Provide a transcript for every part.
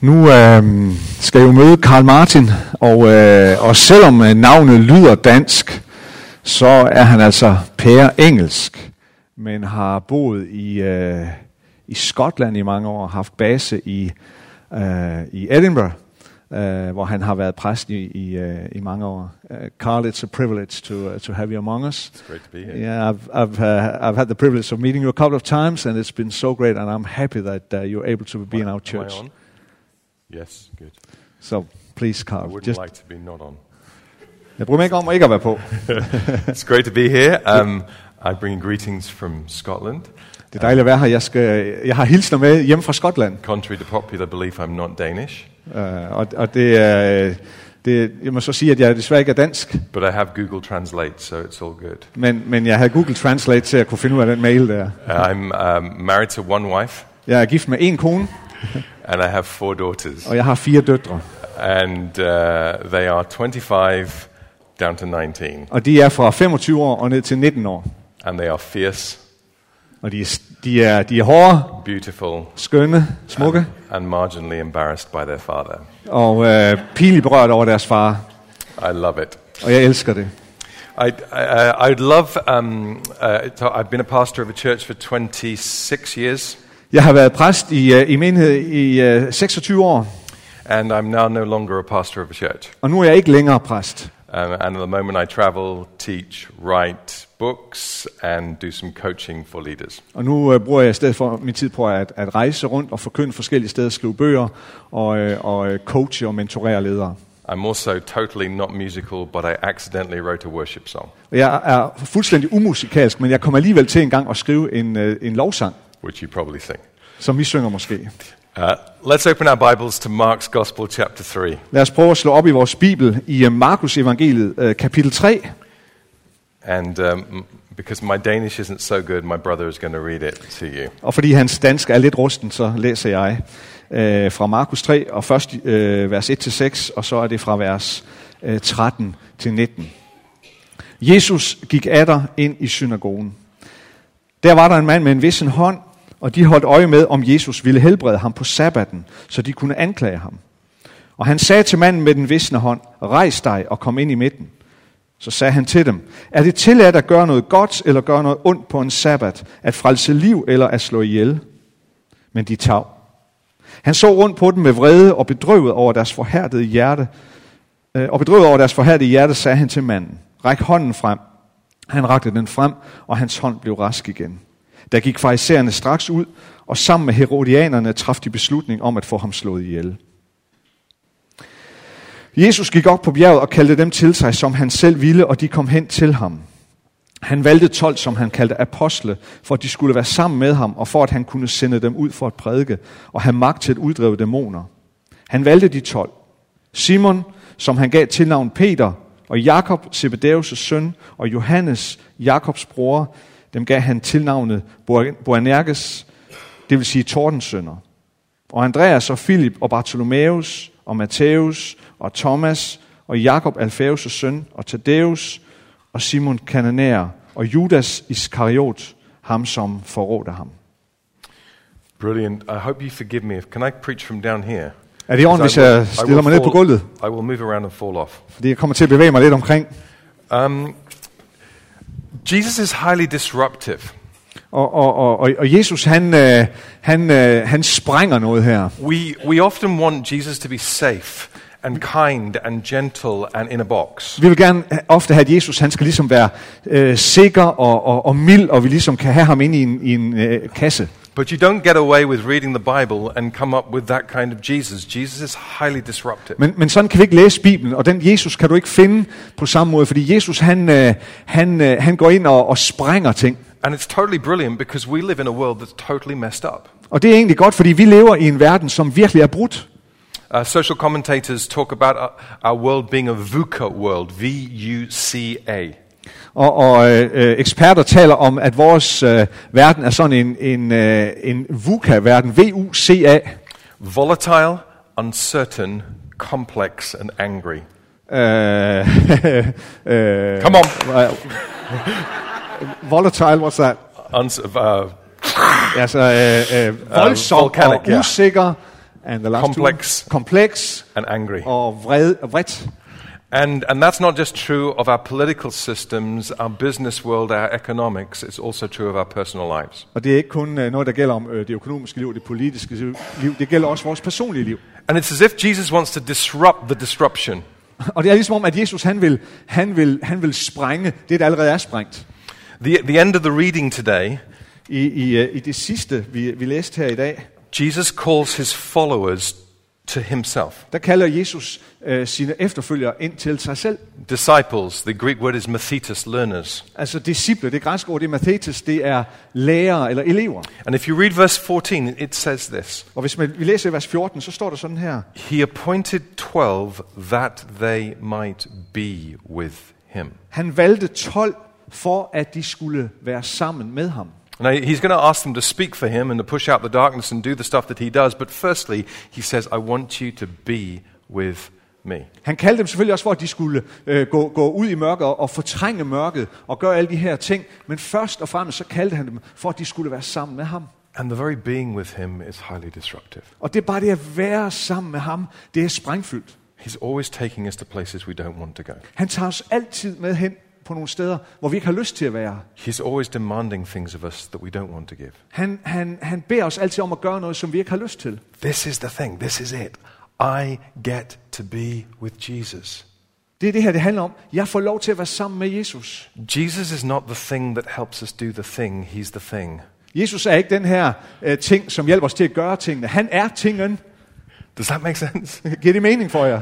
Nu øh, skal jeg jo møde Karl Martin, og, øh, og selvom øh, navnet lyder dansk, så er han altså pære engelsk, men har boet i, øh, i Skotland i mange år, haft base i, øh, i Edinburgh, øh, hvor han har været præst i, i, øh, i mange år. Uh, Carl, it's a privilege to, uh, to have you among us. It's great to be here. Yeah, I've, I've, uh, I've had the privilege of meeting you a couple of times, and it's been so great, and I'm happy that uh, you're able to be in our Am I church. on? Yes, good. So please, I Carl, wouldn't just like to be not on. jeg bryder mig ikke om ikke at være på. It's great to be here. Um, I bring greetings from Scotland. Det er dejligt at være her. Jeg, skal, jeg har hilsner med hjem fra Skotland, Contrary to popular belief, I'm not Danish, uh, og, og det, er, det, jeg må så sige, at jeg desværre ikke er dansk, but I have Google Translate, so it's all good. men, men jeg havde Google Translate til at kunne finde ud af den mail der. I'm um, married to one wife, Jeg er gift med en kone, and I have four daughters, og jeg har fire døtre, and uh, they are 25 down to 19, og de er fra 25 år og ned til 19 år. and they are fierce, Og de, er- de, er, de er hårde, beautiful, skønne, smukke, and marginally embarrassed by their father. og øh, pinligt berørt over deres far, I love it. og jeg elsker det. I, I, I'd love. Um, uh, I've been a pastor of a church for 26 years, Jeg har været præst i, øh, i menighed i øh, 26 år, and I'm now no longer a pastor of a church. og nu er jeg ikke længere præst. Um, and at the moment, I travel, teach, write books, and do some coaching for leaders. Og nu øh, bruger jeg i stedet for min tid på at, at rejse rundt og forkynde forskellige steder, skrive bøger og, øh, og coache og mentorere ledere. I'm also totally not musical, but I accidentally wrote a worship song, jeg er fuldstændig umusikalsk, men jeg kommer alligevel til en gang at skrive en, øh, en lovsang, which you probably sing. som vi synger måske. Uh, let's open our Bibles to Mark's Gospel, chapter 3. Lad os prøve at slå op i vores bibel i øh, Markus evangeliet, øh, kapitel 3. And um, because my Danish isn't so good, my brother is going to read it to you. Og fordi hans dansk er lidt rusten, så læser jeg øh, fra Markus 3, og først øh, vers 1-6, og så er det fra vers øh, 13 til 19. Jesus gik atter ind i synagogen. Der var der en mand med en vissen hånd, og de holdt øje med, om Jesus ville helbrede ham på sabbaten, så de kunne anklage ham. Og han sagde til manden med den visne hånd, rejs dig og kom ind i midten. Så sagde han til dem, er det tilladt at gøre noget godt eller gøre noget ondt på en sabbat, at frelse liv eller at slå ihjel? Men de tav. Han så rundt på dem med vrede og bedrøvet over deres forhærdede hjerte. Øh, og bedrøvet over deres forhærdede hjerte sagde han til manden, ræk hånden frem. Han rakte den frem, og hans hånd blev rask igen. Der gik farisæerne straks ud, og sammen med herodianerne traf de beslutning om at få ham slået ihjel. Jesus gik op på bjerget og kaldte dem til sig, som han selv ville, og de kom hen til ham. Han valgte 12, som han kaldte apostle, for at de skulle være sammen med ham, og for at han kunne sende dem ud for at prædike, og have magt til at uddrive dæmoner. Han valgte de 12. Simon, som han gav tilnavn Peter, og Jakob, Zebedeus' søn, og Johannes, Jakobs bror, dem gav han tilnavnet Boanerges, det vil sige Tordensønner. Og Andreas og Filip og Bartholomeus og Matthæus og Thomas og Jakob Alfæus' søn og Thaddeus og Simon Kananær og Judas Iskariot, ham som forrådte ham. Brilliant. I hope you forgive me. Can I preach from down here? Er det i orden, hvis jeg stiller mig ned på gulvet? I will move around and fall off. Fordi jeg kommer til at bevæge mig lidt omkring. Um, Jesus is highly disruptive. Og, og, og, og- Jesus, han, øh, han, øh, han sprænger noget her. We, we often want Jesus to be safe and kind and gentle and in a box. Vi vil gerne ofte have, at Jesus han skal ligesom være øh, sikker og, og, og mild, og vi ligesom kan have ham inde i en, i en øh, kasse. But you don't get away with reading the Bible and come up with that kind of Jesus. Jesus is highly disruptive. Men, men sådan kan vi ikke læse Bibelen, og den Jesus kan du ikke finde på samme måde, fordi Jesus han, øh, han, øh, han går ind og, og sprænger ting. And it's totally brilliant because we live in a world that's totally messed up. Og det er egentlig godt, fordi vi lever i en verden, som virkelig er brudt. Uh, social commentators talk about our, our world being a VUCA world, V-U-C-A. Og, og øh, øh, eksperter taler om, at vores øh, verden er sådan en, en, øh, en VUCA-verden, V-U-C-A. Volatile, uncertain, complex, and angry. Øh, Come on. volatile, what's that? Uns- uh, Altså, øh, øh, voldsom volcanic, og usikker, and the last Complex. two, kompleks and angry. og vred, vredt. And, and that's not just true of our political systems, our business world, our economics, it's also true of our personal lives. Og det er ikke kun øh, noget, der gælder om øh, det økonomiske liv det politiske liv. Det gælder også vores personlige liv. And it's as if Jesus wants to disrupt the disruption. Og det er ligesom om, at Jesus han vil, han vil, han vil sprænge det, der allerede er sprængt. The, the end of the reading today, I, i, øh, I det sidste, vi, vi læste her i dag, Jesus calls his followers to himself. der kalder Jesus øh, sine efterfølgere ind til sig selv. Disciples, the Greek word is mathetes, learners. Altså disciple, det græske ord, det er mathetes, det er lærere eller elever. And if you read verse 14, it says this Og hvis man, vi læser vers 14, så står der sådan her. He appointed 12 that they might be with him. Han valgte 12 for, at de skulle være sammen med ham. Now, he's going to ask them to speak for him and to push out the darkness and do the stuff that he does. But firstly, he says, I want you to be with me. Han kaldte dem selvfølgelig også for, at de skulle øh, gå, gå ud i mørket og, og fortrænge mørket og gøre alle de her ting. Men først og fremmest så kaldte han dem for, at de skulle være sammen med ham. And the very being with him is highly disruptive. Og det er bare det at være sammen med ham, det er sprængfyldt. He's always taking us to places we don't want to go. Han tager os altid med hen på nogle steder, hvor vi ikke har lyst til at være. He's always demanding things of us that we don't want to give. Han, han, han beder os altid om at gøre noget, som vi ikke har lyst til. This is the thing. This is it. I get to be with Jesus. Det er det her, det handler om. Jeg får lov til at være sammen med Jesus. Jesus is not the thing that helps us do the thing, he's the thing. Jesus er ikke den her øh, ting, som hjælper os til at gøre tingene. Han er tingen. Does that make sense? Giver det mening for jer?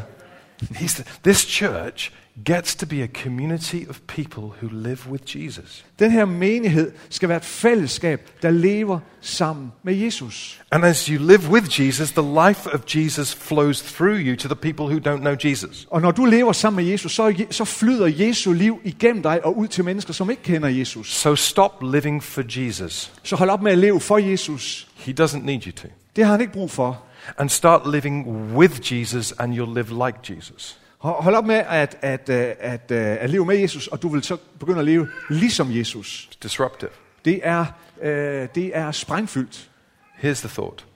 He's the, this church gets to be a community of people who live with Jesus. Den her menighed skal være et fællesskab, der lever sammen med Jesus. And as you live with Jesus, the life of Jesus flows through you to the people who don't know Jesus. Og når du lever sammen med Jesus, så, så flyder Jesu liv igennem dig og ud til mennesker, som ikke kender Jesus. So stop living for Jesus. Så hold op med at leve for Jesus. He doesn't need you to. Det har han ikke brug for. And start living with Jesus, and you'll live like Jesus. Ho- Hold op med at, at, at, at, øh, at leve med Jesus, og du vil så begynde at leve ligesom Jesus. It's disruptive. Det er, øh, det er sprængfyldt. Here's the thought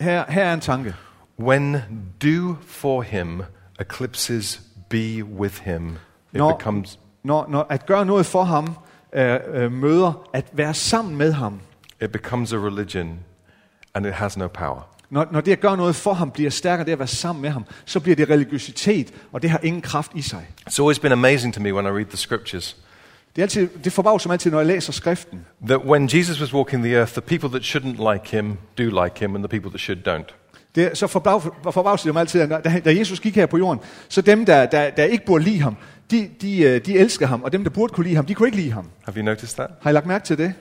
Her, her er en tanke. when do for him eclipses be with him, it Når, becomes, når, når at gøre noget for ham øh, øh, møder at være sammen med ham. it becomes a religion and it has no power. Når, når det at gøre noget for ham bliver stærkere, det at være sammen med ham, så bliver det religiøsitet, og det har ingen kraft i sig. It's always been amazing to me when I read the scriptures Det, er altid, det forbavser mig altid, når jeg læser skriften. that when Jesus was walking the earth, the people that shouldn't like him do like him, and the people that should don't. Det, så forbavser det mig altid, at når- da, da Jesus gik her på jorden, så dem, der, der, der ikke burde lide ham, de, de, øh, de elsker ham, og dem, der burde kunne lide ham, de kunne ikke lide ham. Have you noticed that? Har I lagt mærke til det?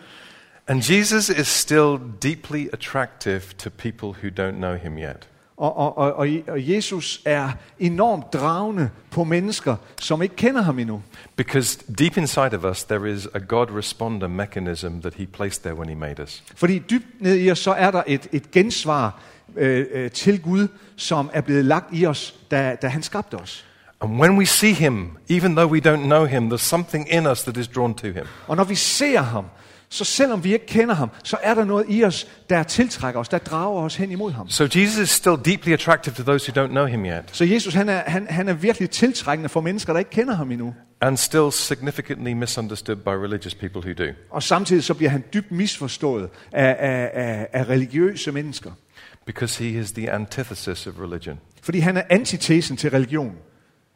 And Jesus is still deeply attractive to people who don't know him yet. Og, og, og, og, Jesus er enormt dragende på mennesker, som ikke kender ham endnu. Because deep inside of us, there is a God responder mechanism that he placed there when he made us. Fordi dybt ned i os, så er der et, et gensvar øh, øh, til Gud, som er blevet lagt i os, da, da han skabte os. And when we see him, even though we don't know him, there's something in us that is drawn to him. Og når vi ser ham, så selvom vi ikke kender ham, så er der noget i os, der tiltrækker os, der drager os hen imod ham. So Jesus is still deeply attractive to those who don't know him yet, Så Jesus, han er, han, han er virkelig tiltrækkende for mennesker, der ikke kender ham endnu. and still significantly misunderstood by religious people who do. Og samtidig så bliver han dybt misforstået af, af, af, af religiøse mennesker. Because he is the antithesis of religion. Fordi han er antitesen til religion.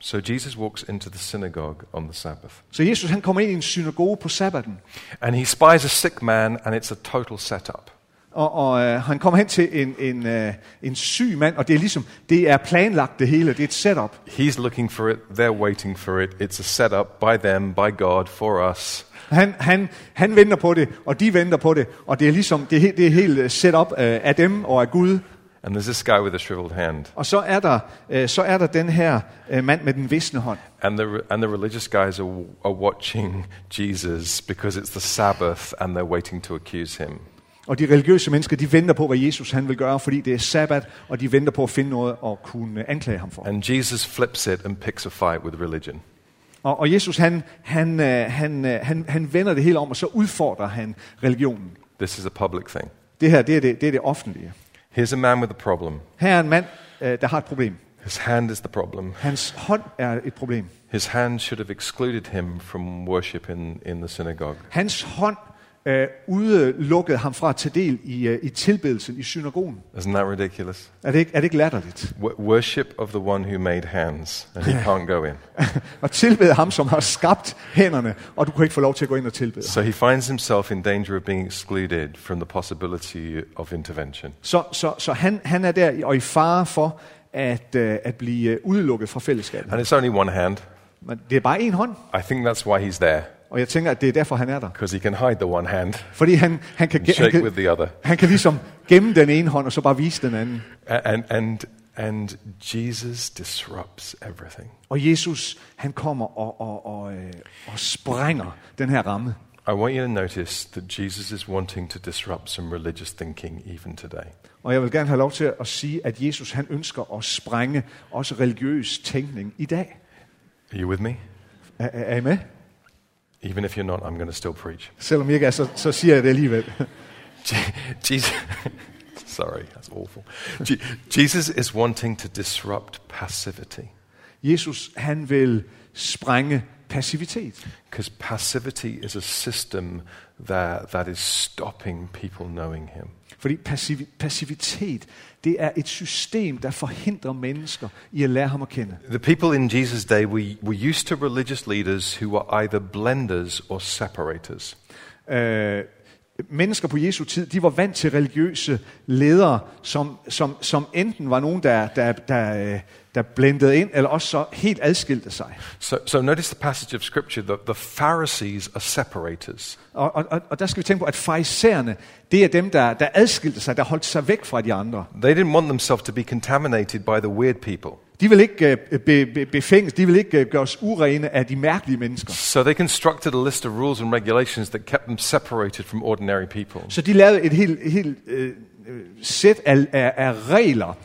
So Jesus walks into the synagogue on the Sabbath. Så Jesus han kommer ind i en synagoge på sabbaten. And he spies a sick man, and it's a total setup. Og, og øh, han kommer hen til en, en, øh, en syg mand, og det er ligesom, det er planlagt det hele, det er et setup. He's looking for it, they're waiting for it. It's a setup by them, by God, for us. Han, han, han venter på det, og de venter på det, og det er ligesom, det er, det er helt øh, set op øh, af dem og af Gud. And there's this guy with a shriveled hand. Og så er der, øh, så er der den her øh, mand med den visne hånd. And the, and the religious guys are, are watching Jesus because it's the Sabbath and they're waiting to accuse him. Og de religiøse mennesker, de venter på, hvad Jesus han vil gøre, fordi det er sabbat, og de venter på at finde noget at kunne anklage ham for. And Jesus flips it and picks a fight with religion. Og, og Jesus, han, han, øh, han, øh, han, han vender det hele om, og så udfordrer han religionen. This is a public thing. Det her, det er det, det, er det offentlige. Here's a man with a problem. Her er en mand, der har et problem. His hand is the problem. Hans hånd er et problem. His hand should have excluded him from worship in, in the synagogue. Hans hånd øh, udelukkede ham fra at tage del i, øh, i tilbedelsen i synagogen. Isn't that ridiculous? Er det ikke, er det ikke latterligt? W- worship of the one who made hands, and he can't go in. og tilbede ham, som har skabt hænderne, og du kan ikke få lov til at gå ind og tilbede. So he finds himself in danger of being excluded from the possibility of intervention. Så, så, så han, han er der og i fare for at, øh, at blive øh, udelukket fra fællesskabet. And it's only one hand. Men det er bare en hånd, I think that's why he's there, og jeg tænker, at det er derfor, han er der. because he can hide the one hand Fordi han, han, kan, han, shake with kan, the other. han kan ligesom gemme den ene hånd, og så bare vise den anden. And, and, and Jesus disrupts everything. Og Jesus, han kommer og, og, og, øh, og sprænger den her ramme. I want you to notice that Jesus is wanting to disrupt some religious thinking even today. Og jeg vil gerne have lov til at sige, at Jesus han ønsker at sprænge også religiøs tænkning i dag. Are you with me? Er er I med? Even if you're not, I'm going to still preach. Selvom I ikke er, så, så siger jeg det alligevel. Je- Jesus, sorry, that's awful. Je- Jesus is wanting to disrupt passivity Jesus han vil sprænge passivitet. because passivity is a system that, that is stopping people knowing Him. Fordi passiv, passivitet, det er et system, der forhindrer mennesker i at lære ham at kende. The people in Jesus' day were, were used to religious leaders who were either blenders or separators. Øh, mennesker på Jesu tid, de var vant til religiøse ledere, som, som, som enten var nogen, der, der, der, der blendede ind, eller også så helt adskilte sig. So, so notice the passage of Scripture that the Pharisees are separators. Og, og, og- og der skal vi tænke på, at farisæerne, det er dem, der, der adskilte sig, der holdt sig væk fra de andre. They didn't want themselves to be contaminated by the weird people. De vil ikke øh, be, be, befænges, de vil ikke øh, gøres urene af de mærkelige mennesker. So they constructed a list of rules and regulations that kept them separated from ordinary people. Så de lavede et helt, et helt øh, øh, sæt af, af, af regler,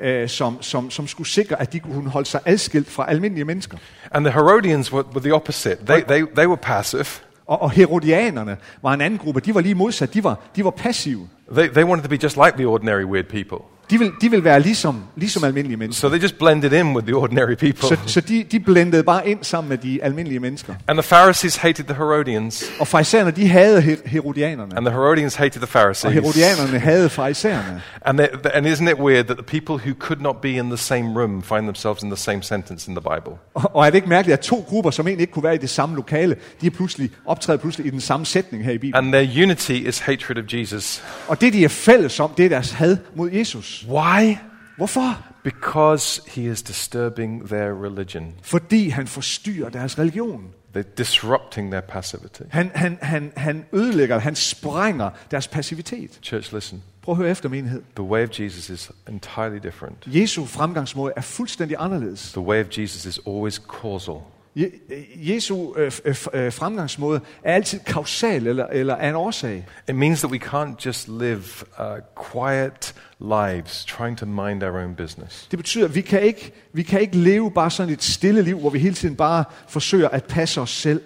øh, som, som, som skulle sikre, at de kunne holde sig adskilt fra almindelige mennesker. And the Herodians were, were the opposite. They, they, they were passive. Og, og herodianerne var en anden gruppe. De var lige modsat. De var, de var passive. They, they wanted to be just like the ordinary weird people. De vil, de vil være ligesom, ligesom almindelige mennesker. So they just blended in with the ordinary people. Så, så de, de blendede bare ind sammen med de almindelige mennesker. And the Pharisees hated the Herodians, Og farisæerne, de havde her- herodianerne. and the Herodians hated the Og Pharisees. herodianerne havde farisæerne. And, they, and isn't it weird that the people who could not be in the same room find themselves in the same sentence in the Bible? Og, og er det ikke mærkeligt, at to grupper, som egentlig ikke kunne være i det samme lokale, de er pludselig, optræder pludselig i den samme sætning her i Bibelen. And their unity is hatred of Jesus. Og det, de er fælles om, det er deres had mod Jesus. Why? Hvorfor? Because he is disturbing their religion. Fordi han forstyrrer deres religion. They're disrupting their passivity. Han, han, han, han ødelægger, han sprænger deres passivitet. Church, listen. Prøv at høre efter menighed. The way of Jesus is entirely different. Jesu fremgangsmåde er fuldstændig anderledes. The way of Jesus is always causal. Je- Jesu øh, øh, øh, fremgangsmåde er altid kausal eller, eller er en årsag. It means that we can't just live uh, quiet lives trying to mind our own business. Det betyder, at vi kan, ikke, vi kan ikke leve bare sådan et stille liv, hvor vi hele tiden bare forsøger at passe os selv.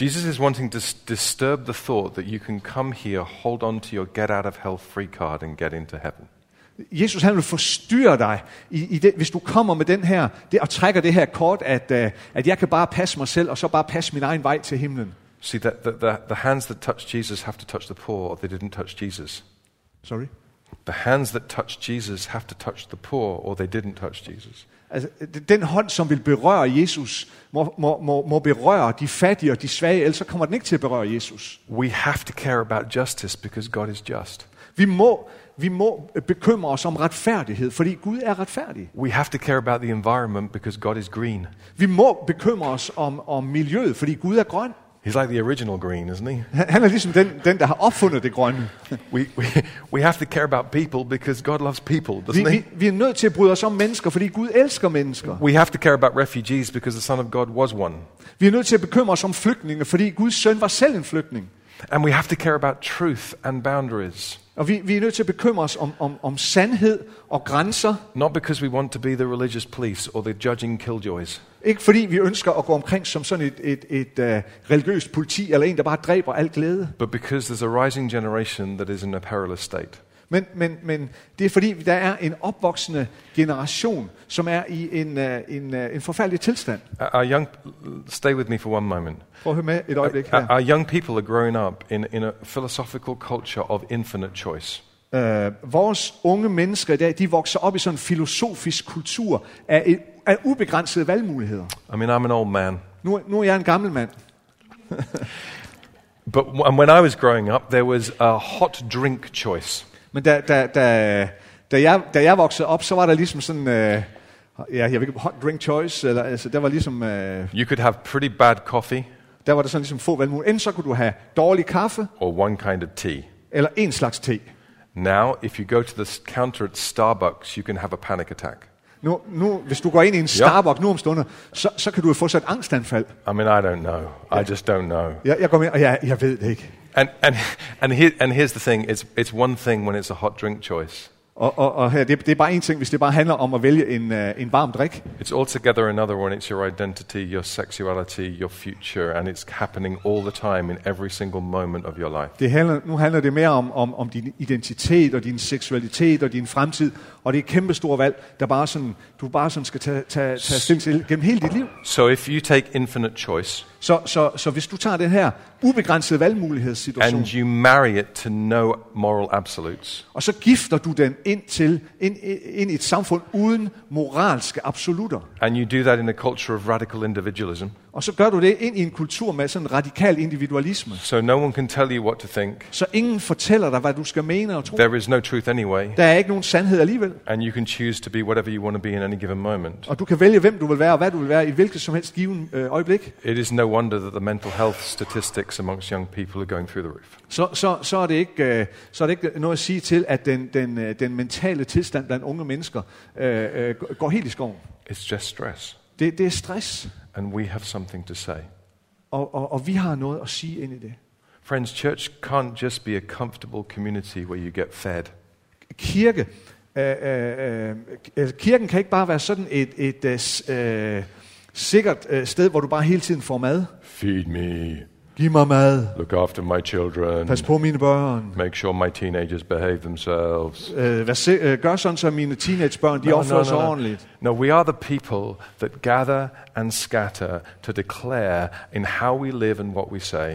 Jesus is wanting to disturb the thought that you can come here, hold on to your get out of hell free card, and get into heaven. Jesus han vil forstyrre dig, i, i det, hvis du kommer med den her, det, og trækker det her kort, at, uh, at jeg kan bare passe mig selv, og så bare passe min egen vej til himlen. See, that the, the, the hands that touched Jesus have to touch the poor, or they didn't touch Jesus. Sorry? The hands that touched Jesus have to touch the poor, or they didn't touch Jesus. Altså, den hånd, som vil berøre Jesus, må, må, må, må berøre de fattige og de svage, ellers så kommer den ikke til at berøre Jesus. We have to care about justice because God is just. Vi må, vi må bekymre os om retfærdighed, fordi Gud er retfærdig. We have to care about the environment because God is green. Vi må bekymre os om, om miljøet, fordi Gud er grøn. He's like the original green, isn't he? Han er ligesom den, den der har opfundet det grønne. We, we, we have to care about people because God loves people, Vi, doesn't vi, he? vi er nødt til at bryde os om mennesker, fordi Gud elsker mennesker. We have to care about refugees because the Son of God was one. Vi er nødt til at bekymre os om flygtninge, fordi Guds søn var selv en flygtning. And we have to care about truth and boundaries. Og vi, vi er nødt til at bekymre os om, om, om sandhed og grænser. Not because we want to be the religious police or the judging killjoys, Ikke fordi vi ønsker at gå omkring som sådan et, et, et uh, religiøst politi, eller en, der bare dræber al glæde. but because there's a rising generation that is in a perilous state. Men, men, men det er fordi, der er en opvoksende generation, som er i en, uh, en, uh, en forfærdelig tilstand. Our young, stay with me for one moment. Prøv at høre med et øjeblik Our, her. our young people are growing up in, in a philosophical culture of infinite choice. Uh, vores unge mennesker i dag, de vokser op i sådan en filosofisk kultur af, et, af ubegrænsede valgmuligheder. I mean, I'm an old man. Nu, nu er jeg en gammel mand, But when I was growing up, there was a hot drink choice. Men da, da, da, da, jeg, da jeg voksede op, så var der ligesom sådan, uh, ja, jeg ved ikke, hot drink choice, eller, altså, der var ligesom, uh, You could have pretty bad coffee der var der sådan ligesom få valgmuligheder. Enten så kunne du have dårlig kaffe, or one kind of tea. eller en slags te. Now, if you go to the counter at Starbucks, you can have a panic attack. Nu, nu, hvis du går ind i en Starbucks nu om stunder, så, så kan du jo få sådan et angstanfald. I mean, I don't know. I just don't know. Jeg, jeg går med, og jeg, jeg ved det ikke. And, and, and, here, and here's the thing it's, it's one thing when it's a hot drink choice, Og, og, og her, det, det er bare en ting, hvis det bare handler om at vælge en, uh, en varm drik. it's altogether another when it's your identity, your sexuality, your future, and it's happening all the time in every single moment of your life. Det handler, nu handler det mere om, om, om din identitet og din seksualitet og din fremtid. Og det er et kæmpe stort valg, der bare sådan, du bare sådan skal tage, tage, tage stilling til gennem hele dit liv. So if you take infinite choice Så, så, så hvis du tager den her ubegrænsede valgmulighedssituation, and you marry it to no moral absolutes, og så gifter du den ind, til, ind, ind i et samfund uden moralske absolutter, and you do that in a culture of radical individualism, og så gør du det ind i en kultur med sådan radikal individualisme, so no one can tell you what to think, så ingen fortæller dig, hvad du skal mene og tro. there is no truth anyway, Der er ikke nogen sandhed alligevel, and you can choose to be whatever you want to be in any given moment. og du kan vælge, hvem du vil være og hvad du vil være i hvilket som helst given øh, øjeblik. It is no wonder that the mental health statistics amongst young people are going through the roof. Så, så, så, er det ikke, øh, så er det ikke noget at sige til, at den, den, øh, den mentale tilstand blandt unge mennesker øh, øh, går helt i skoven. It's just stress. Det, det er stress, And we have something to say. og, og, og vi har noget at sige ind i det. Friends, church can't just be a comfortable community where you get fed. Kirke, øh, øh, øh, kirken kan ikke bare være sådan et, et øh, øh, sikkert øh, sted, hvor du bare hele tiden får mad. Feed me. Giv mig mad. Look after my children. Pas på mine børn. Make sure my teenagers behave themselves. Øh, vær se, øh, gør sådan, så mine teenagebørn de No, opfører no, sig no, no. ordentligt. No, we are the people that gather and scatter to declare in how we live and what we say.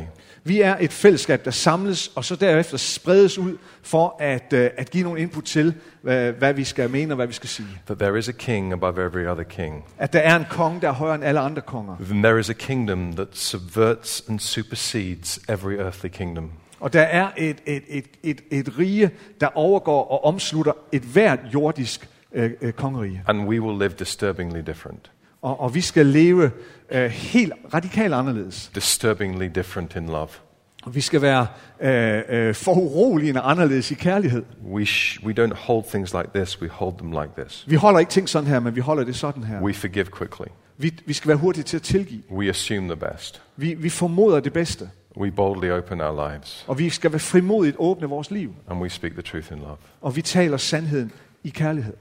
Vi er et fællesskab, der samles, og så derefter spredes ud for at, øh, at give nogle input til, hvad, hvad vi skal mene og hvad vi skal sige. That there is a king above every other king. At der er en konge, der er højere end alle andre konger. Then there is a kingdom that subverts and supersedes every earthly kingdom. Og der er et, et, et, et, et rige, der overgår og omslutter et hvert jordisk øh, øh, kongerige. And we will live disturbingly different. Og, og vi skal leve øh, helt radikalt anderledes. Disturbingly different in love. Og vi skal være øh, øh, foruroligende anderledes i kærlighed. We, sh- we don't hold things like this, we hold them like this. Vi holder ikke ting sådan her, men vi holder det sådan her. We forgive quickly. Vi, vi skal være hurtige til at tilgive. We assume the best. Vi, vi formoder det bedste. We boldly open our lives. Og vi skal være frimodigt åbne vores liv. And we speak the truth in love. Og vi taler sandheden i kærlighed.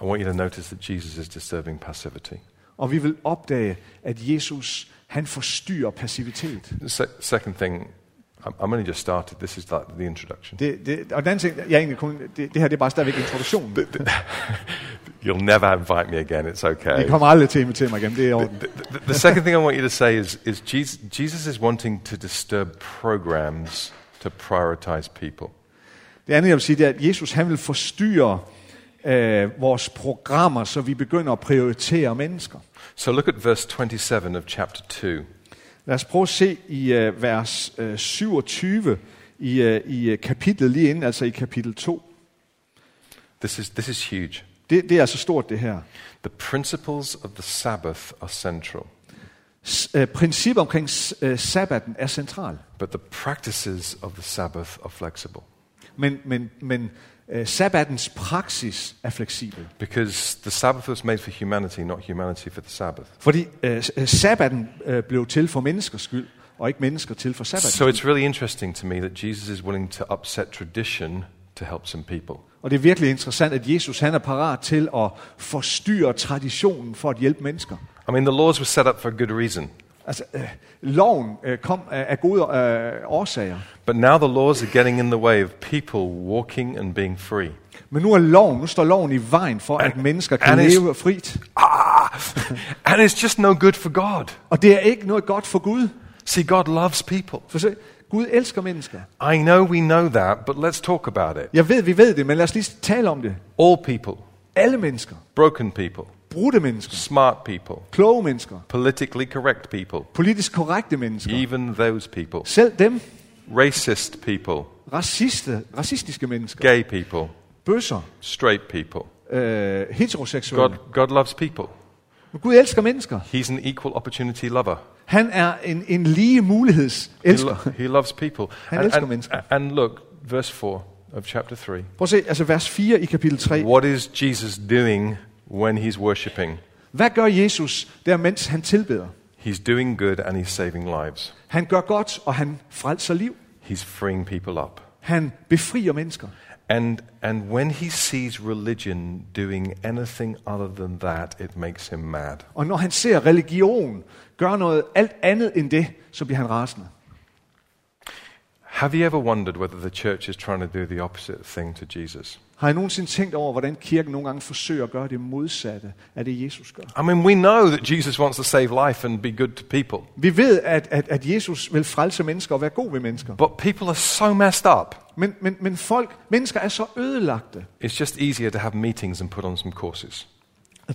I want you to notice that Jesus is disturbing passivity. Og vi vil opdage, at Jesus, han forstyrrer passivitet. The se- second thing, I'm, only just started. This is like the introduction. Det, det, og den anden ting, jeg egentlig kun, det, det her det er bare stadigvæk introduktionen. You'll never invite me again. It's I okay. kommer aldrig til at invitere mig igen, det er i orden. The, the, the second thing I want you to say is, is Jesus, Jesus is wanting to disturb programs to prioritize people. Det andet, jeg vil sige, det er, at Jesus han vil forstyrre øh, vores programmer, så vi begynder at prioritere mennesker. So look at verse 27 of chapter 2. Lad os prøve at se i øh, vers øh, 27 i, øh, i øh, kapitlet lige inden, altså i kapitel 2. This is, this is huge. Det, det er altså stort, det her. The principles of the Sabbath are central, S- øh, princippet omkring s- øh, sabbaten er central. but the practices of the Sabbath are flexible. Men, men, men øh, sabbatens praksis er fleksibel. Because the Sabbath was made for humanity, not humanity for the Sabbath. Fordi øh, s- øh, sabbaten øh, blev til for menneskers skyld, og ikke mennesker til for sabbatens So it's really interesting to me that Jesus is willing to upset tradition to help some people. Og det er virkelig interessant, at Jesus han er parat til at forstyrre traditionen for at hjælpe mennesker. I mean, the laws were set up for a good reason. Altså, øh, loven øh, kom af, af gode øh, årsager. But now the laws are getting in the way of people walking and being free. Men nu er loven, nu står loven i vejen for, at And- mennesker kan leve frit. Ah! and it's just no good for God. Og det er ikke noget godt for Gud. See, God loves people. For se, Gud elsker mennesker. I know we know that, but let's talk about it. Jeg ved, vi ved det, men lad os lige tale om det. All people, Alle mennesker. broken people, Brudte mennesker. smart people, Kloge mennesker. politically correct people, Politisk korrekte mennesker. even those people, Selv dem. racist people, Raciste, racistiske mennesker. gay people, Bøsser. straight people. Øh, heteroseksuelle. God, God loves people. Men Gud elsker mennesker. He's an equal opportunity lover. Han er en, en lige muligheds He, elsker. lo- he loves people. Han And, elsker and, mennesker. and look, verse 4 of chapter 3. Prøv at se, altså vers 4 i kapitel 3. What is Jesus doing when he's worshipping? Hvad gør Jesus der, mens han tilbeder? He's doing good and he's saving lives. Han gør godt, og han frelser liv. He's freeing people up. Han befrier mennesker. And, and when he sees religion doing anything other than that, it makes him mad. Og når han ser religion gøre noget alt andet end det, så bliver han rasende. Have you ever wondered whether the church is trying to do the opposite thing to Jesus? Har I nogensinde tænkt over, hvordan kirken nogle gange forsøger at gøre det modsatte af det, Jesus gør? I mean, we know that Jesus wants to save life and be good to people, Vi ved, at, at, at Jesus vil frelse mennesker og være god ved mennesker. but people are so messed up. Men, men, men folk, mennesker er så ødelagte. It's just easier to have meetings and put on some courses.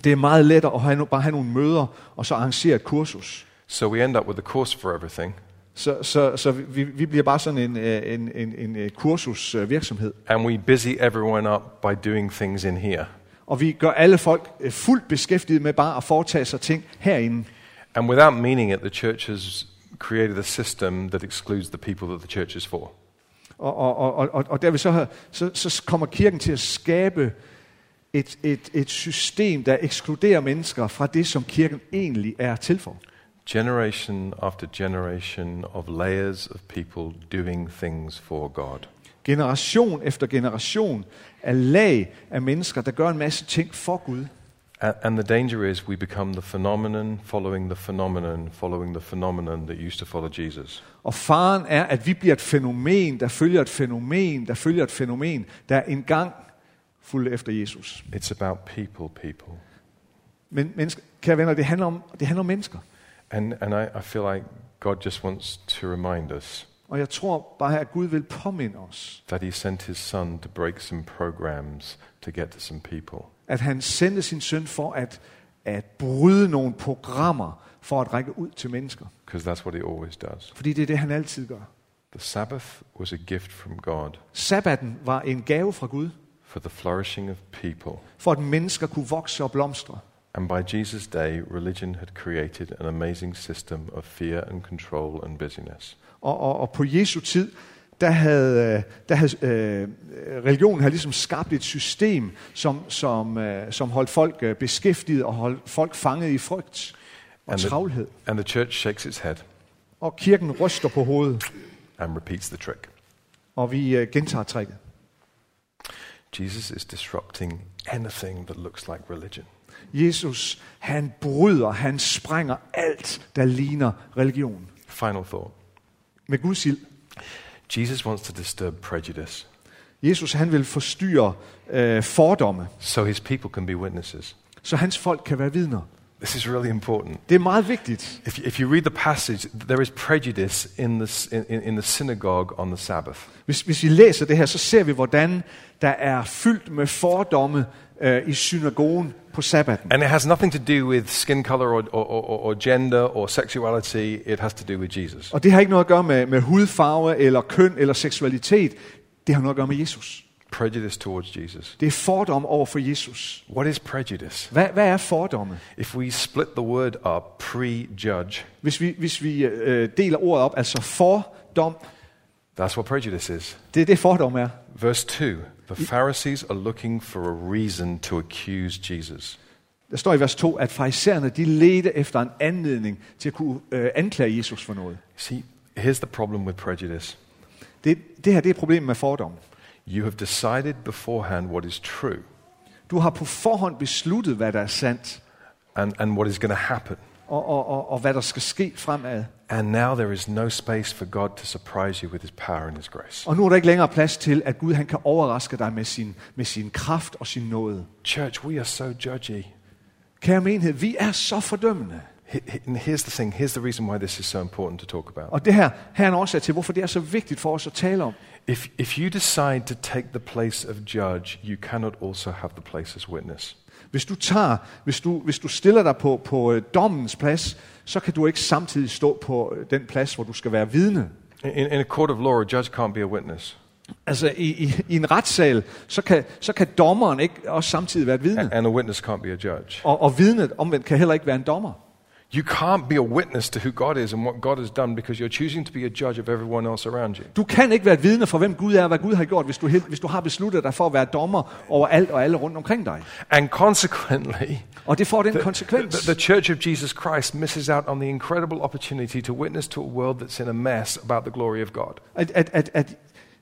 det er meget lettere at have, bare have nogle møder, og så arrangere et kursus. So we end up with a course for everything, Så, så, så vi, vi bliver bare sådan en, øh, en, en, en øh, kursusvirksomhed. and we busy everyone up by doing things in here. Og vi gør alle folk øh, fuldt beskæftiget med bare at foretage sig ting herinde. And without meaning it, the church has created a system that excludes the people that the church is for. Og, og, og, og, og, og derved så, har- så, så kommer kirken til at skabe et, et, et system, der ekskluderer mennesker fra det, som kirken egentlig er til for. Generation after generation of layers of people doing things for God. Generation efter generation af lag af mennesker, der gør en masse ting for Gud. And, the danger is we become the phenomenon following the phenomenon following the phenomenon that used to follow Jesus. Og faren er, at vi bliver et fænomen, der følger et fænomen, der følger et fænomen, der engang fulgte efter Jesus. It's about people, people. Men mennesker, kære venner, det handler om, det handler om mennesker. And, and I, I feel like God just wants to remind us Og jeg tror bare at Gud vil påminde os, that He sent His Son to break some programs to get to some people. at han sendte sin søn for at, at bryde nogle programmer, for at række ud til mennesker. Because that's what He always does. Fordi det er det, han altid gør. The Sabbath was a gift from God Sabbaten var en gave fra Gud, for the flourishing of people. for at mennesker kunne vokse og blomstre. And by Jesus' day, religion had created an amazing system of fear and control and busyness. Og, og, og på Jesu tid, der havde, øh, der havde øh, religionen havde ligesom skabt et system, som, som, øh, som holdt folk øh, beskæftiget og holdt folk fanget i frygt og And the, travlhed. and the church shakes its head Og kirken ryster på hovedet, and repeats the trick. og vi øh, gentager tricket. Jesus is disrupting anything that looks like religion. Jesus, han bryder, han sprænger alt, der ligner religion. Final thought Med Guds ild. Jesus wants to disturb prejudice Jesus, han vil forstyrre øh, fordomme, so his people can be witnesses. så hans folk kan være vidner. This is really important. Det er meget vigtigt. If you, if you read the passage, there is prejudice in the, in, in the synagogue on the Sabbath. Hvis, hvis vi læser det her, så ser vi, hvordan der er fyldt med fordomme øh, i synagogen på sabbaten. And it has nothing to do with skin color or, or, or, or gender or sexuality, it has to do with Jesus. Og det har ikke noget at gøre med, med hudfarve eller køn eller seksualitet. Det har noget at gøre med Jesus. Prejudice towards Jesus. Det er fordom over for Jesus. What is prejudice? Hvad, hvad er fordomme? If we split the word up, prejudge, Hvis vi, hvis vi øh, deler ordet op, altså fordom, that's what prejudice is. det er det fordom er. Verse 2 The Pharisees are looking for a reason to accuse Jesus. Der står i vers 2, at farisæerne de ledte efter en anledning til at kunne øh, anklage Jesus for noget. See, here's the problem with prejudice Det, det her det er problemet med fordom. you have decided beforehand what is true Du har på forhånd besluttet, hvad der er sandt, and, and what is going to happen. og, og, og, og hvad der skal ske fremad. And now there is no space for God to surprise you with his power and his grace. Og nu er der ikke længere plads til, at Gud han kan overraske dig med sin, med sin kraft og sin nåde. Church, we are so judgy. Kære menighed, vi er så fordømmende. He- And here's the thing here's the reason why this is so important to talk about. Og det her, her er en årsag til, hvorfor det er så vigtigt for os at tale om. If, if you decide to take the place of judge, you cannot also have the place as witness. Hvis du tager, hvis du, hvis du stiller dig på, på øh, dommens plads, så kan du ikke samtidig stå på øh, den plads, hvor du skal være vidne. In, in a court of law, a judge can't be a witness, Altså i, i, i en retssal, så kan, så kan dommeren ikke også samtidig være et vidne. and, and a witness can't be a judge. Og, og vidnet omvendt kan heller ikke være en dommer. You can't be a witness to who God is and what God has done because you're choosing to be a judge of everyone else around you. Du kan ikke være et vidne for, hvem Gud er og hvad Gud har gjort, hvis du, hvis du har besluttet dig for at være dommer over alt og alle rundt omkring dig. And consequently, Og det får den the, konsekvens. the, the Church of Jesus Christ misses out on the incredible opportunity to witness to a world that's in a mess about the glory of God. At, at, at, at,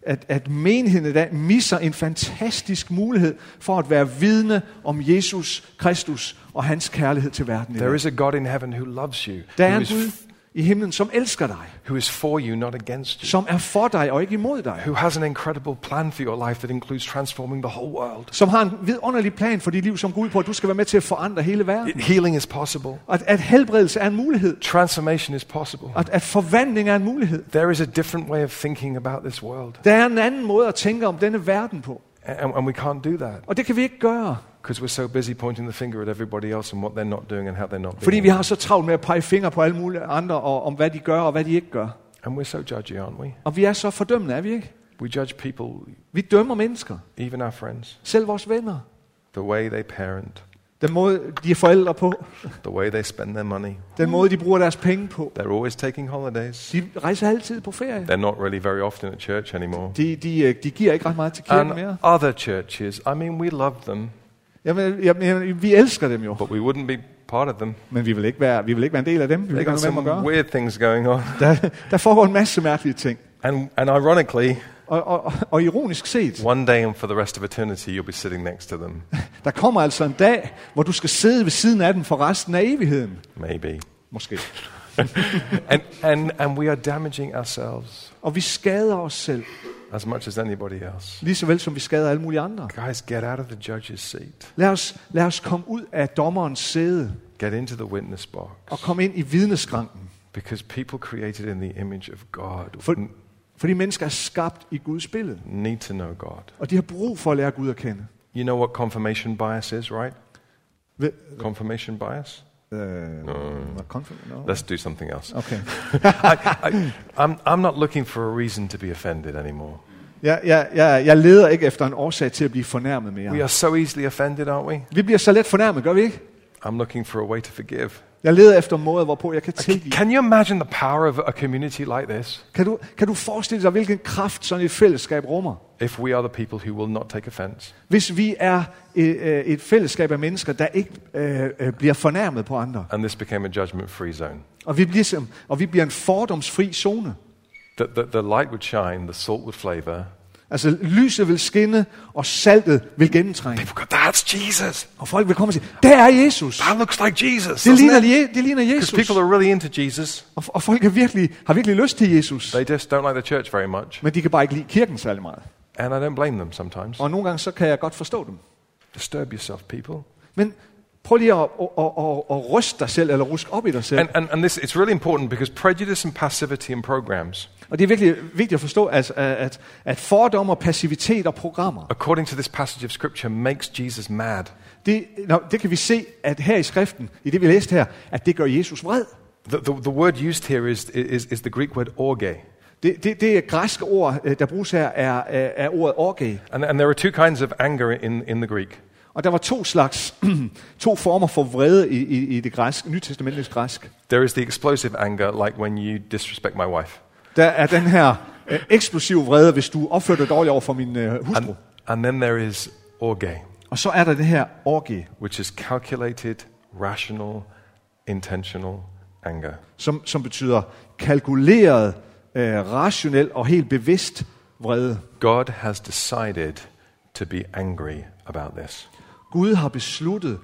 at, at menigheden i dag misser en fantastisk mulighed for at være vidne om Jesus Kristus og hans kærlighed til verden. There is a God in heaven who loves you, Der er en Gud i himlen, som elsker dig, who is for you, not against you, som er for dig og ikke imod dig, who has an incredible plan for your life that includes transforming the whole world. som har en vidunderlig plan for dit liv, som går ud på, at du skal være med til at forandre hele verden. Healing is possible, At, at helbredelse er en mulighed. transformation is possible. At, at forvandling er en mulighed. There is a different way of thinking about this world, Der er en anden måde at tænke om denne verden på. and, and we can't do that. Og det kan vi ikke gøre, Because we're so busy pointing the finger at everybody else and what they're not doing and how they're not fordi being. vi har så travlt med at pege fingre på alle mulige andre, og om hvad de gør og hvad de ikke gør. And we're so judgy, aren't we? Og vi er så fordømmende, er vi ikke? We judge people, Vi dømmer mennesker, even our friends, selv vores venner. the way they parent, Den måde, de er forældre på, the way they spend their money. den måde, de bruger deres penge på. They're always taking holidays. De rejser altid på ferie. They're not really very often at church anymore. De, de, øh, de giver ikke ret meget til kirken And mere. other churches, I mean, we love them, Jamen, jamen, vi elsker dem jo, but we wouldn't be part of them. men vi vil ikke være, vi vil ikke være en del af dem. Vi vil ikke have med at gøre. weird things going on. Der, der foregår en masse mærkelige ting. And, and ironically, Og, og, og ironisk set, one day and for the rest of eternity, you'll be sitting next to them. der kommer altså en dag, hvor du skal sidde ved siden af dem for resten af evigheden. Maybe. Måske. And, and, and we are damaging ourselves Og vi skader os selv, as much as anybody else. lige så vel som vi skader alle mulige andre. Guys, get out of the judge's seat. Lad os, lad os komme ud af dommerens sæde Get into the witness box. og komme ind i vidneskranken. Because people created in the image of God For, fordi mennesker er skabt i Guds billede. need to know God. Og de har brug for at lære Gud at kende. You know what confirmation bias is, right? Ved, Confirmation bias? Øh, hvad konfirm- no. Let's do something else. Okay. I, I, I'm, I'm not looking for a reason to be offended anymore. Jeg, jeg, jeg, jeg leder ikke efter en årsag til at blive fornærmet We mere. are so easily offended, aren't we? Vi bliver så let fornærmet, gør vi ikke? I'm looking for a way to forgive. Jeg leder efter måder, hvorpå jeg kan tilgive. Can you imagine the power of a community like this Kan du, kan du forestille dig, hvilken kraft sådan et fællesskab rummer? If we are the people who will not take offense? Hvis vi er et, øh, et fællesskab af mennesker, der ikke øh, øh, bliver fornærmet på andre, And this became a judgment free zone. og vi bliver, og vi bliver en fordomsfri zone. The, the, the light would shine, the salt would flavor. Altså lyset vil skinne, og saltet vil gennemtrænge. People go, that's Jesus. Og folk vil komme og sige, der er Jesus. That looks like Jesus. Det ligner, it? Je- det ligner Because Jesus. people are really into Jesus. Og, og folk er virkelig, har virkelig lyst til Jesus. They just don't like the church very much. Men de kan bare ikke lide kirken særlig meget. And I don't blame them sometimes. Og nogle gange så kan jeg godt forstå dem. Disturb yourself, people. Men prøv lige at, at, at, at, ryste dig selv, eller ruske op i dig selv. And, and, and this, it's really important because prejudice and passivity in programs, Og det er virkelig vigtigt at forstå, at, at, at fordomme og passivitet og programmer, according to this passage of scripture, makes Jesus mad. det, nå, det kan vi se, at her i skriften, i det vi læste her, at det gør Jesus vred. The, the, the word used here is, is, is the Greek word orge. Det, det, det græske ord, øh, der bruges her, er, er, ordet orge. And, and there are two kinds of anger in, in the Greek. Og der var to slags, to former for vrede i, i, i det græske, nytestamentets græsk. There is the explosive anger, like when you disrespect my wife. Der er den her øh, eksplosive vrede, hvis du opfører dig dårligt over for min øh, hustru. And, and then there is orge, Og så er der det her orgie, which is calculated, rational, intentional anger. som, som betyder kalkuleret, øh, rationel og helt bevidst vrede. God has decided to be angry about this Gud har besluttet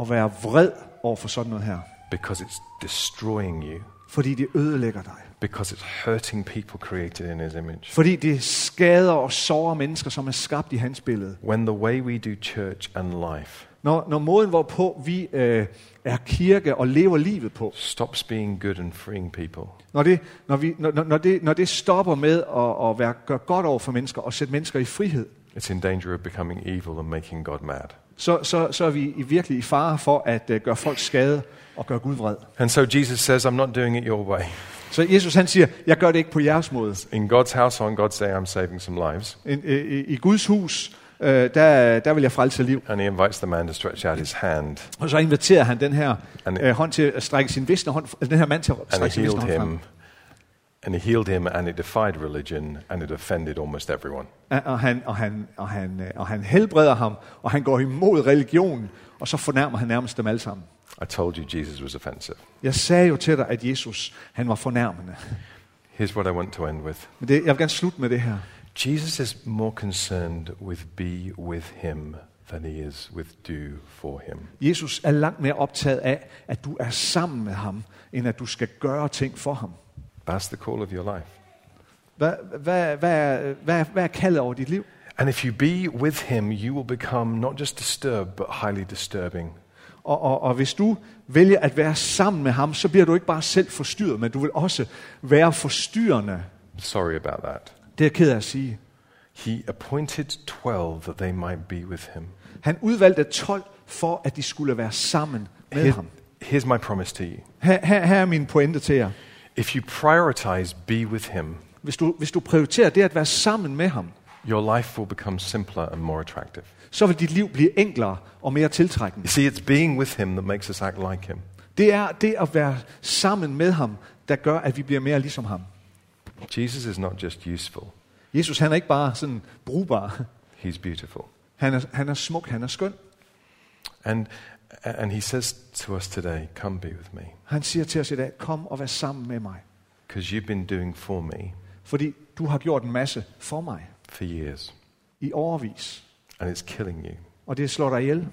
at være vred over for sådan noget her. because it's destroying you, fordi det ødelægger dig. because it's hurting people created in His image. Fordi det skader og sårer mennesker, som er skabt i hans billede. When the way we do church and life Når, når måden, hvorpå vi øh, er kirke og lever livet på, stops being good and freeing people, når det, når vi, når, når- det, når det stopper med at, at være, gøre godt over for mennesker og sætte mennesker i frihed, it's in danger of becoming evil and making God mad. så, så, så er vi i virkelig i fare for at uh, gøre folk skade og gøre Gud vred. And so Jesus says, I'm not doing it your way. Så Jesus han siger, jeg gør det ikke på jeres måde. In God's house on God's day, I'm saving some lives. I, i, i Guds hus, øh, der, der vil jeg frelse liv. And he invites the man to stretch out his hand. Og så inviterer han den her And- øh, hånd til at strække sin visne hånd, øh, den her mand til at strække sin visne hånd frem. him. And he healed him, and it defied religion, and it offended almost everyone. Og han, og, han, og, han, øh, og han helbreder ham, og han går imod religionen, og så fornærmer han nærmest dem alle sammen. I told you Jesus was offensive. Jeg sagde jo til dig, at Jesus han var fornærmende. Here's what I want to end with Men det, jeg vil gerne slutte med det her. Jesus is more concerned with be with him than he is with do for him. Jesus er langt mere optaget af, at du er sammen med ham, end at du skal gøre ting for ham. That's the call of your life. Hvad, hvad, hvad, hvad, hvad er kaldet over dit liv? And if you be with him, you will become not just disturbed, but highly disturbing. Og, og, og hvis du vælger at være sammen med ham, så bliver du ikke bare selv forstyrret, men du vil også være forstyrrende. Sorry about that. Det er jeg ked af at sige. He appointed 12 that they might be with him. Han udvalgte 12 for, at de skulle være sammen med Here- ham. here's my promise to you. Her, her, her er min pointe til jer. If you prioritize be with him, Hvis du, hvis du prioriterer det at være sammen med ham, your life will become simpler and more attractive. så vil dit liv blive enklere og mere tiltrækkende. You see, it's being with him that makes us act like him. Det er det at være sammen med ham, der gør, at vi bliver mere ligesom ham. Jesus is not just useful, Jesus han er ikke bare sådan brugbar. he's beautiful. Han er, han er smuk, han er skøn. And, and he says to us today, Come be with me, Han siger til os i dag, kom og vær sammen med mig. because you've been doing for me Fordi du har gjort en masse for mig for years, i overvis. and it's killing you. Og det slår dig ihjel.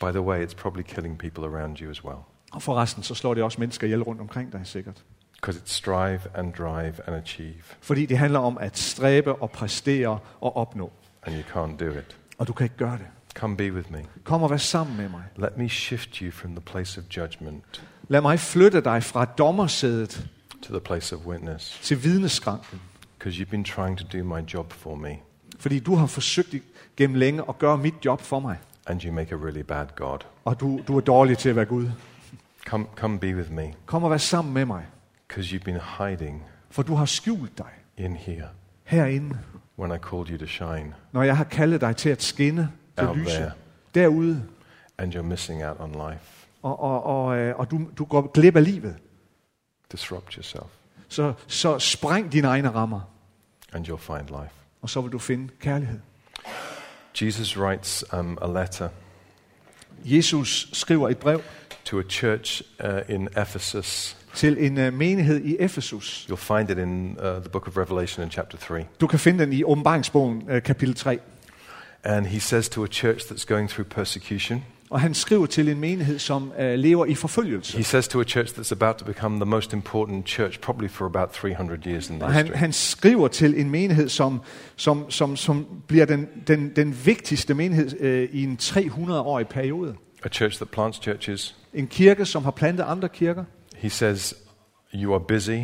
By the way, it's probably killing people around you as well, Og forresten, så slår det også mennesker ihjel rundt omkring dig sikkert. Because it's strive and drive and achieve, Fordi det handler om at stræbe og præstere og opnå. and you can't do it. Og du kan ikke gøre det. Come be with me. Kom og vær sammen med mig. Let me shift you from the place of judgment Lad mig flytte dig fra dommersædet to the place of witness, til vidneskranken. because you've been trying to do my job for me, Fordi du har forsøgt gennem længe at gøre mit job for mig. and you make a really bad God. Og du, du er dårlig til at være Gud. Come, come be with me, Kom og vær sammen med mig. Because you've been hiding For du har skjult dig in here herinde, when I called you to shine, når jeg har kaldet dig til at skinne, til at lyse. there. Derude. and you're missing out on life. Og, og, og, øh, og du, du går glip af livet. Disrupt yourself, Så, så spræng dine egne rammer, and you'll find life. og så vil du finde kærlighed. Jesus writes um, a letter Jesus skriver et brev to a church uh, in Ephesus. Til en uh, menighed i Efesus. You'll find it in uh, the book of Revelation in chapter 3. Du kan finde den i åbenbaringsbogen, uh, kapitel 3. And he says to a church that's going through persecution, Og han skriver til en menighed, som uh, lever i forfølgelse. he says to a church that's about to become the most important church probably for about 300 years in han, history. han skriver til en menighed, som, som, som, som bliver den, den, den vigtigste menighed øh, i en 300-årig periode. A church that plants churches. En kirke, som har plantet andre kirker. He says, You are busy,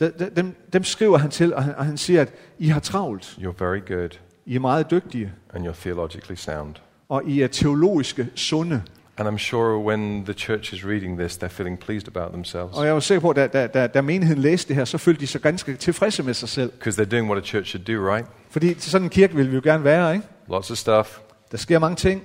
De- de- Dem, dem skriver han til, og han, og han siger, at I har travlt. you're very good, I er meget dygtige, and you're theologically sound. og I er teologiske sunde. And I'm sure when the church is reading this, they're feeling pleased about themselves Og jeg var sikker på, at da, da, da, menigheden læste det her, så følte de sig ganske tilfredse med sig selv. because they're doing what a church should do, right? Fordi sådan en kirke vil vi jo gerne være, ikke? Lots of stuff, Der sker mange ting.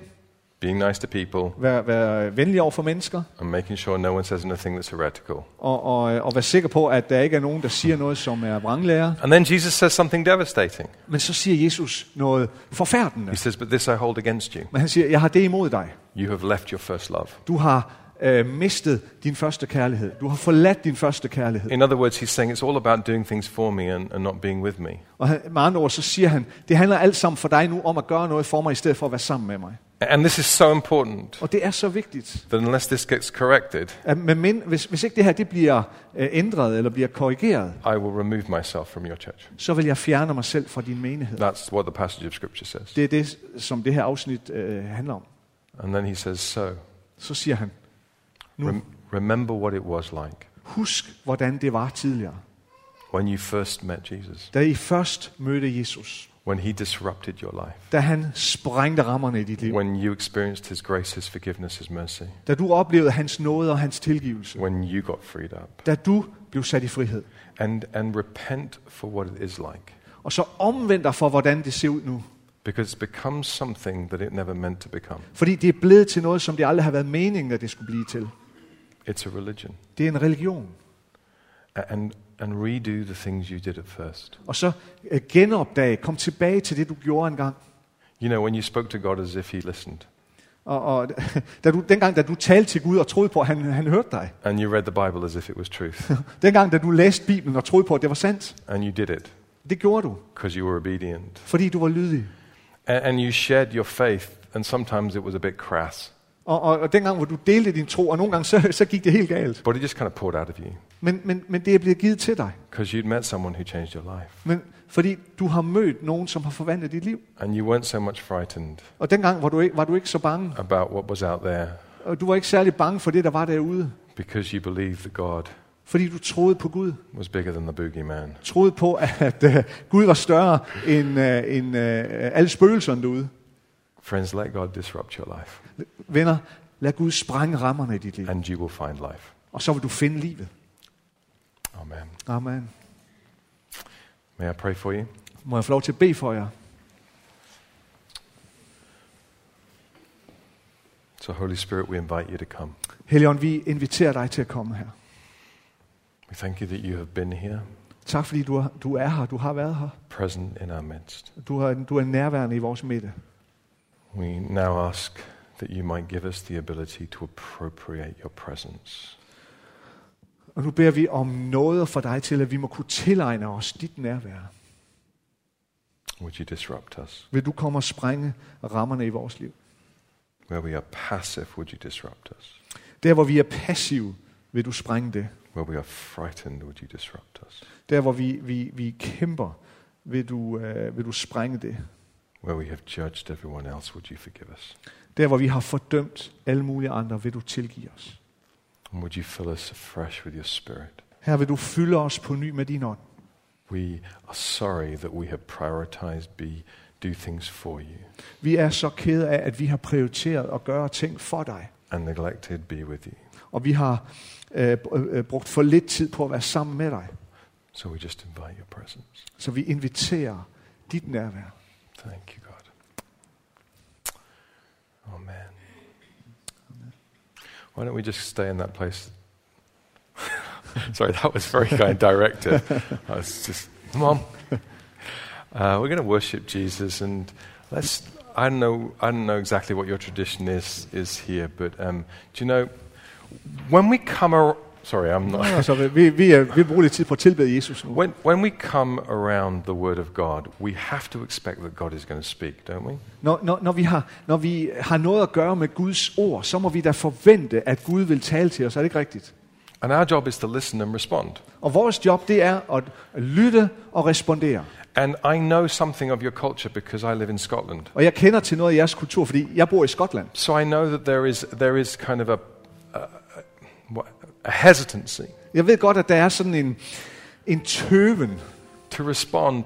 Being nice to people, Være, være venlig over for mennesker. and making sure no one says anything that's heretical. Og, og, og være sikker på, at der ikke er nogen, der siger noget, som er vranglærer. And then Jesus says something devastating. Men så siger Jesus noget forfærdende. He says, But this I hold against you. Men han siger, jeg har det imod dig. You have left your first love. Du har øh, mistet din første kærlighed. Du har forladt din første kærlighed. In other words, he's saying it's all about doing things for me and, and not being with me. Og han, med andre ord, så siger han, det handler alt sammen for dig nu om at gøre noget for mig, i stedet for at være sammen med mig. And this is so important Og det er så vigtigt, that unless this gets corrected, at mind, hvis, hvis ikke det her det bliver øh, ændret eller bliver korrigeret, I will remove myself from your church. så vil jeg fjerne mig selv fra din menighed. That's what the passage of Scripture says. Det er det, som det her afsnit øh, handler om. And then he says, So, Så siger han, nu rem- remember what it was like husk, hvordan det var tidligere. when you first met Jesus, Da I først mødte Jesus, when he disrupted your life, da han sprængte rammerne i dit liv, when you experienced his grace, his forgiveness, his mercy, da du oplevede hans nåde og hans tilgivelse, when you got freed up. da du blev sat i frihed, And, and repent for what it is like. og så omvend dig for, hvordan det ser ud nu. Because it becomes something that it never meant to become. Fordi det er blevet til noget, som det aldrig har været meningen, at det skulle blive til. It's a religion. Det er en religion. And, and redo the things you did at first. Og så øh, genopdage, kom tilbage til det, du gjorde engang. You know, when you spoke to God as if he listened, Og, og da du, dengang, da du talte til Gud og troede på, at han, han hørte dig. and you read the Bible as if it was truth, Dengang, da du læste Bibelen og troede på, at det var sandt. and you did it Det gjorde du, because you were obedient. fordi du var lydig. And, and you shared your faith, and sometimes it was a bit crass, Og, og, og dengang, hvor du delte din tro, og nogle gange, så, så gik det helt galt. but it just kind of poured out of you Men, men, men det er blevet givet til dig. because you'd met someone who changed your life. Men, fordi du har mødt nogen, som har forvandlet dit liv. And you weren't so much frightened Og dengang var du ikke, var du ikke så bange. about what was out there Og du var ikke særlig bange for det, der var derude. because you believed that God Fordi du troede på Gud. was bigger than the boogeyman. Troede på, at uh, Gud var større end, uh, end uh, alle spøgelserne derude. Friends, let God disrupt your life, Venner, lad Gud sprænge rammerne i dit liv. and you will find life. Og så vil du finde livet. Amen. Amen. May I pray for you? Må jeg få lov til at bede for jer? So, Holy Spirit, we invite you to come. Helligånd, vi inviterer dig til at komme her. We thank you that you have been here, Tak fordi du er, du er her, du har været her. present in our midst. Du er, du er nærværende i vores midte. We now ask that you might give us the ability to appropriate your presence. Og nu beder vi om noget for dig til, at vi må kunne tilegne os dit nærvær. Would you disrupt us? Vil du komme og sprænge rammerne i vores liv? Where we are passive, would you disrupt us? Der, hvor vi er passive, vil du sprænge det. Where we are frightened, would you disrupt us? Der, hvor vi, vi, vi kæmper, vil du, øh, vil du sprænge det. Where we have judged everyone else, would you forgive us? Der, hvor vi har fordømt alle mulige andre, vil du tilgive os. And would you fill us afresh with your spirit? Her vil du fylde os på ny med din ånd. We are sorry that we have prioritized be do things for you Vi er så kede af, at vi har prioriteret at gøre ting for dig. and neglected be with you. Og vi har øh, br- øh, brugt for lidt tid på at være sammen med dig. So we just invite your presence. Så vi inviterer dit nærvær. Thank you, God. Amen. Why don't we just stay in that place? Sorry, that was very kind directed. I was just, Mom. Uh, we're going to worship Jesus, and let's. I don't know. I don't know exactly what your tradition is is here, but um, do you know when we come? Ar- Sorry, I'm not. Altså, vi, vi, er, vi bruger lidt tid på at tilbede Jesus nu. When, when we come around the Word of God, we have to expect that God is going to speak, don't we? Når, når, når, vi har, når vi har noget at gøre med Guds ord, så må vi da forvente, at Gud vil tale til os. Er det ikke rigtigt? And our job is to listen and respond. Og vores job, det er at lytte og respondere. And I know something of your culture because I live in Scotland. Og jeg kender til noget af jeres kultur, fordi jeg bor i Skotland. So I know that there is, there is kind of a, a hesitancy Jeg ved godt, at der er sådan en, en tøven to respond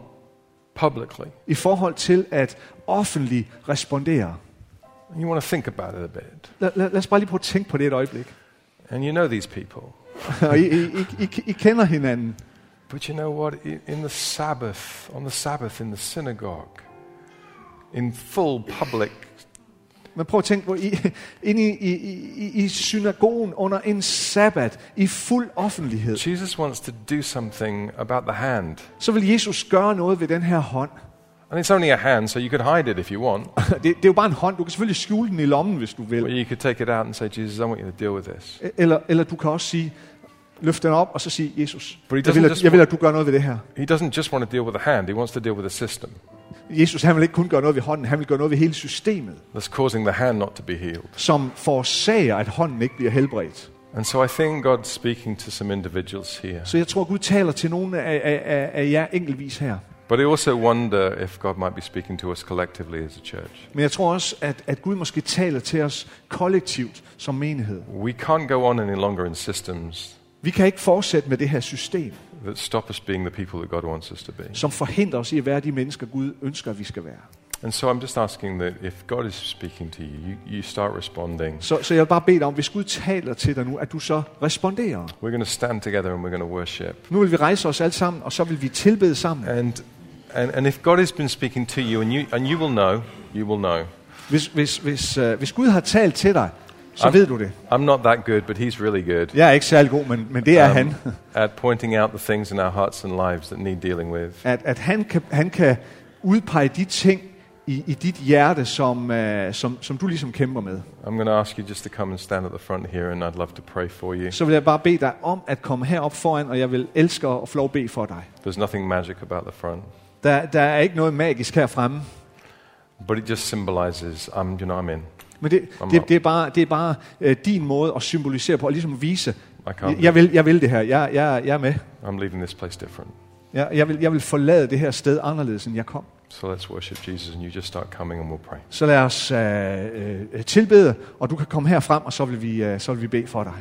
publicly. i forhold til at offentligt respondere. You want to think about it a bit. Lad, lad, lad os bare lige prøve at tænke på det et øjeblik. And you know these people. Og I, I, I, I, I kender hinanden. But you know what? In the Sabbath, on the Sabbath in the synagogue, in full public Men prøv at tænke på, I, inde i, i, i, i synagogen under en sabbat, i fuld offentlighed, Jesus wants to do something about the hand. så vil Jesus gøre noget ved den her hånd. And it's only a hand, so you could hide it if you want. Det, det er jo bare en hånd. Du kan selvfølgelig skjule den i lommen, hvis du Or vil. you could take it out and say, Jesus, I want you to deal with this. Eller, eller du kan også sige, Løft den op, og så sig, Jesus, jeg vil, at, jeg vil, at du gør noget ved det her. He doesn't just want to deal with the hand, he wants to deal with the system Jesus, han vil ikke kun gøre noget ved hånden, han vil gøre noget ved hele systemet, that's causing the hand not to be healed. som forårsager, at hånden ikke bliver helbredt. And so I think God's speaking to some individuals here. Så jeg tror, Gud taler til nogle af, af, af, af jer enkeltvis her. But I also wonder if God might be speaking to us collectively as a church. Men jeg tror også, at, at Gud måske taler til os kollektivt som menighed. We can't go on any longer in systems Vi kan ikke fortsætte med det her system, that stop us being the people that God wants us to be. som forhindrer os i at være de mennesker, Gud ønsker, at vi skal være. And so I'm just asking that if God is speaking to you, you, you start responding. Så, så jeg vil bare bede dig om, hvis Gud taler til dig nu, at du så responderer. We're going to stand together and we're going to worship. Nu vil vi rejse os alle sammen, og så vil vi tilbede sammen. And, and, and if God has been speaking to you, and you, and you will know, you will know. Hvis, hvis, hvis, uh, hvis Gud har talt til dig, så Am- ved du det. I'm not that good, but He's really good Jeg er ikke særlig god, men, men det er han. at pointing out the things in our hearts and lives that need dealing with. At, at han, kan, han kan udpege de ting i, i dit hjerte, som, uh, som, som du ligesom kæmper med. I'm going to ask you just to come and stand at the front here, and I'd love to pray for you. Så vil jeg bare bede dig om at komme herop foran, og jeg vil elske at få lov at bede for dig. There's nothing magic about the front, Der, der er ikke noget magisk her fremme, but it just symbolizes I'm, you know, I'm in. Men det, det, det er bare, det er bare uh, din måde at symbolisere på, og ligesom vise, jeg vil, jeg vil det her, jeg, jeg, jeg er med. I'm leaving this place different. Jeg, jeg, vil, jeg vil forlade det her sted anderledes, end jeg kom. So let's worship Jesus, and you just start coming, and we'll pray. Så lad os uh, uh, tilbede, og du kan komme her frem, og så vil vi, uh, så vil vi bede for dig.